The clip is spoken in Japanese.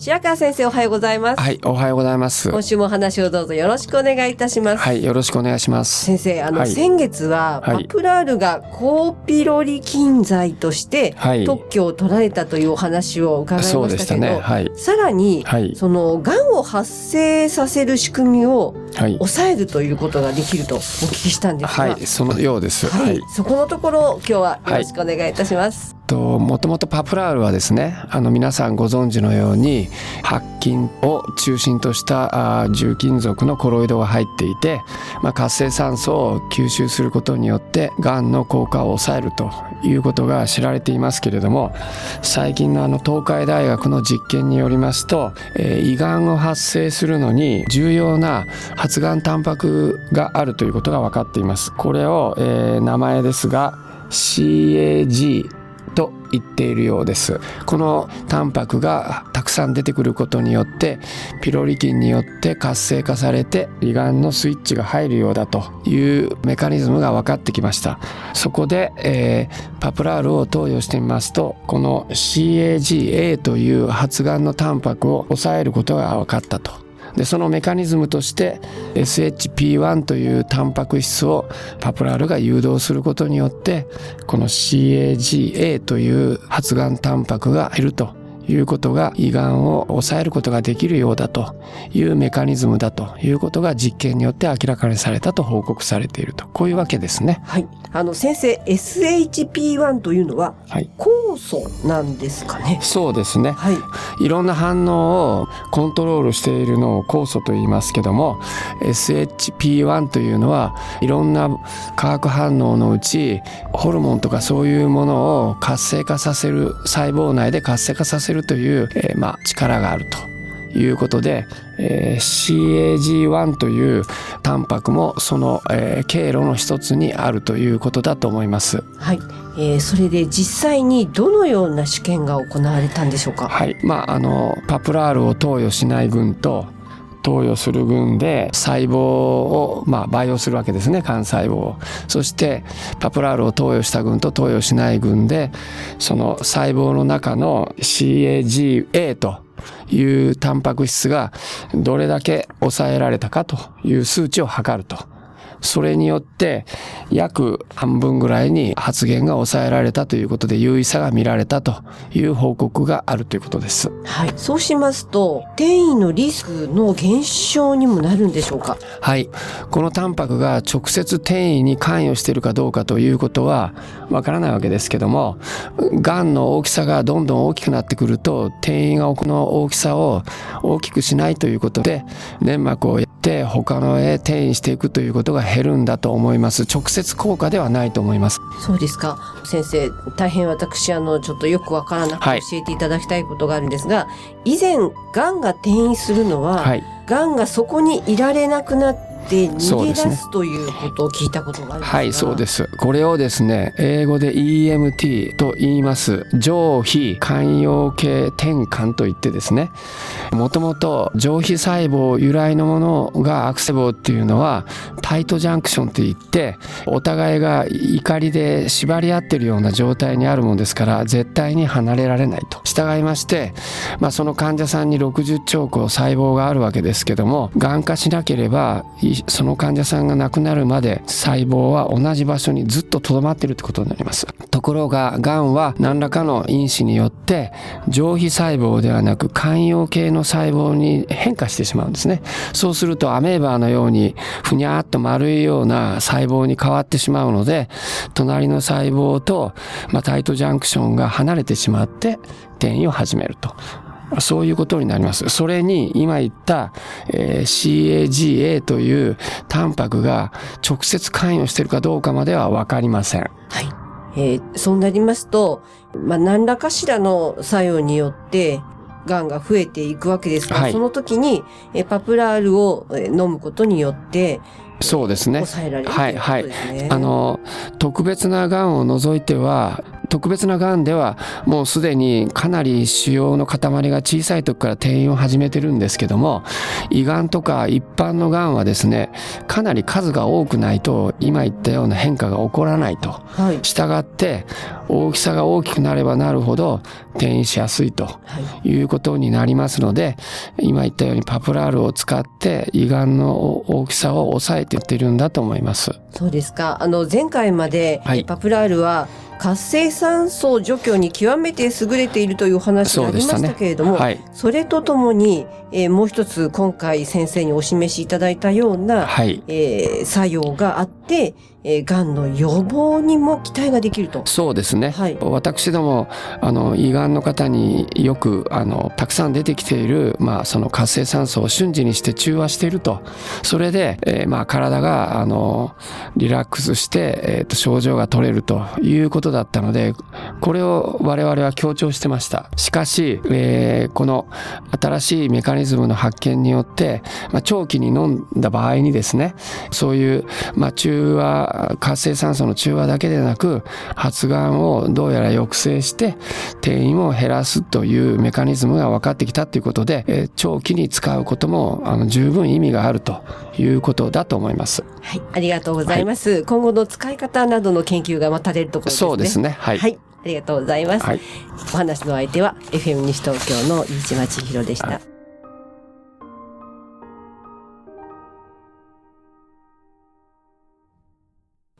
白川先生おはようございます、はい、おはようございます。今週もお話をどうぞよろしくお願いいたします、はい、よろしくお願いします。先生あの、はい先月ははいパプラールが高ピロリ菌剤としてはい、特許を取られたというお話を伺いましたたね。はい、さらに、はい、そのがんを発生させる仕組みをはい、抑えるということができるとお聞きしたんですが、はい、そのようです。はいはい。そこのところ今日はよろしくお願いいたします。ともともとパプラールはですねあの皆さんご存知のように白金を中心とした重金属のコロイドが入っていて、まあ、活性酸素を吸収することによってがんの効果を抑えるということが知られていますけれども最近のあの東海大学の実験によりますと、えー胃がんを発生するのに重要な発がんタンパクがあるということが分かっています。これを、えー名前ですが CAG 言っているようです。このタンパクがたくさん出てくることによってピロリ菌によって活性化されて胃がんのスイッチが入るようだというメカニズムが分かってきました。そこで、えーパプラールを投与してみますとこの CAGA という発がんのタンパクを抑えることが分かったと。でそのメカニズムとして SHP1 というタンパク質をパプラールが誘導することによってこの CAGA という発がんタンパクがいると。いうことが胃がんを抑えることができるようだというメカニズムだということが実験によって明らかにされたと報告されているとこういうわけですね。はい、あの先生 SHP1 というのははい、酵素なんですかね？そうですねはい、いろんな反応をコントロールしているのを酵素と言いますけども SHP1 というのはいろんな化学反応のうちホルモンとかそういうものを活性化させる細胞内で活性化させるという、えーまあ、力があると。いうことで、えー CAG1 というタンパクもその、えー経路の一つにあるということだと思います。はい、えーそれで実際にどのような試験が行われたんでしょうか？はい、まああのパプラールを投与しない群と投与する群で細胞を、まあ、培養するわけですね幹細胞をそしてパプラールを投与した群と投与しない群でその細胞の中の CAGA というタンパク質がどれだけ抑えられたかという数値を測ると。それによって約半分ぐらいに発現が抑えられたということで優位さが見られたという報告があるということです。はい、そうしますと転移のリスクの減少にもなるんでしょうか？はい。このタンパクが直接転移に関与しているかどうかということはわからないわけですけども、がんの大きさがどんどん大きくなってくると、転移がの大きさを大きくしないということで、粘膜をやって他のへ転移していくということが減るんだと思います。直接効果ではないと思います。そうですか。先生、大変私あのちょっとよくわからなくはいて教えていただきたいことがあるんですが、以前がんが転移するのは、はい。がんがそこにいられなくなって逃げ出すということを聞いたことがあるんです。はい、そうです。これをですね、英語で EMT と言います。上皮寛容系転換といってですね、もともと上皮細胞由来のものがアクセボっていうのはタイトジャンクションって言って、お互いが怒りで縛り合ってるような状態にあるもんですから、絶対に離れられないと。従いまして、まあその患者さんに60兆個細胞があるわけですけども、がん化しなければ、その患者さんが亡くなるまで細胞は同じ場所にずっととどまってるってことになります。ところががんは何らかの因子によって上皮細胞ではなく寛容系の細胞に変化してしまうんですね。そうするとアメーバーのようにふにゃっと丸いような細胞に変わってしまうので隣の細胞と、ま、タイトジャンクションが離れてしまって転移を始めると。そういうことになります。それに今言った、えー、CAGA というタンパクが直接関与しているかどうかまではわかりません。はい。えー、そうなりますと、まあ、何らかしらの作用によって、がんが増えていくわけですが、はい、その時に、えパプラールを飲むことによって、そうですね。抑えられる、ね、はいはい。あの特別ながんを除いては特別ながんではもうすでにかなり腫瘍の塊が小さい時から転移を始めてるんですけども胃がんとか一般のがんはですねかなり数が多くないと今言ったような変化が起こらないと、はい、したがって大きさが大きくなればなるほど転移しやすいということになりますので、今言ったようにパプラールを使って胃がんの大きさを抑えていってるんだと思います。そうですか。あの前回まで、パプラールは活性酸素除去に極めて優れているという話がありましたけれども、そ、ね。はい、それとともに、えー、もう一つ今回先生にお示しいただいたような、はい、えー、作用があって、えー、がんの予防にも期待ができると。そうですね。はい、私どもあの胃がんの方によくあのたくさん出てきているまあその活性酸素を瞬時にして中和していると。それで、えー、まあ体があのリラックスしてえっ、ー、と症状が取れるということだったので、これを我々は強調してました。しかし、えー、この新しいメカニズムの発見によって、まあ、長期に飲んだ場合にですね、そういうまあ中和活性酸素の中和だけでなく発がんをどうやら抑制して転移も減らすというメカニズムが分かってきたということで、え長期に使うこともあの十分意味があるということだと思います。はい、ありがとうございます。はい、今後の使い方などの研究が待たれるところですね。そうですね。はい。はい、ありがとうございます。はい、お話の相手は FM 西東京の飯島千尋でした。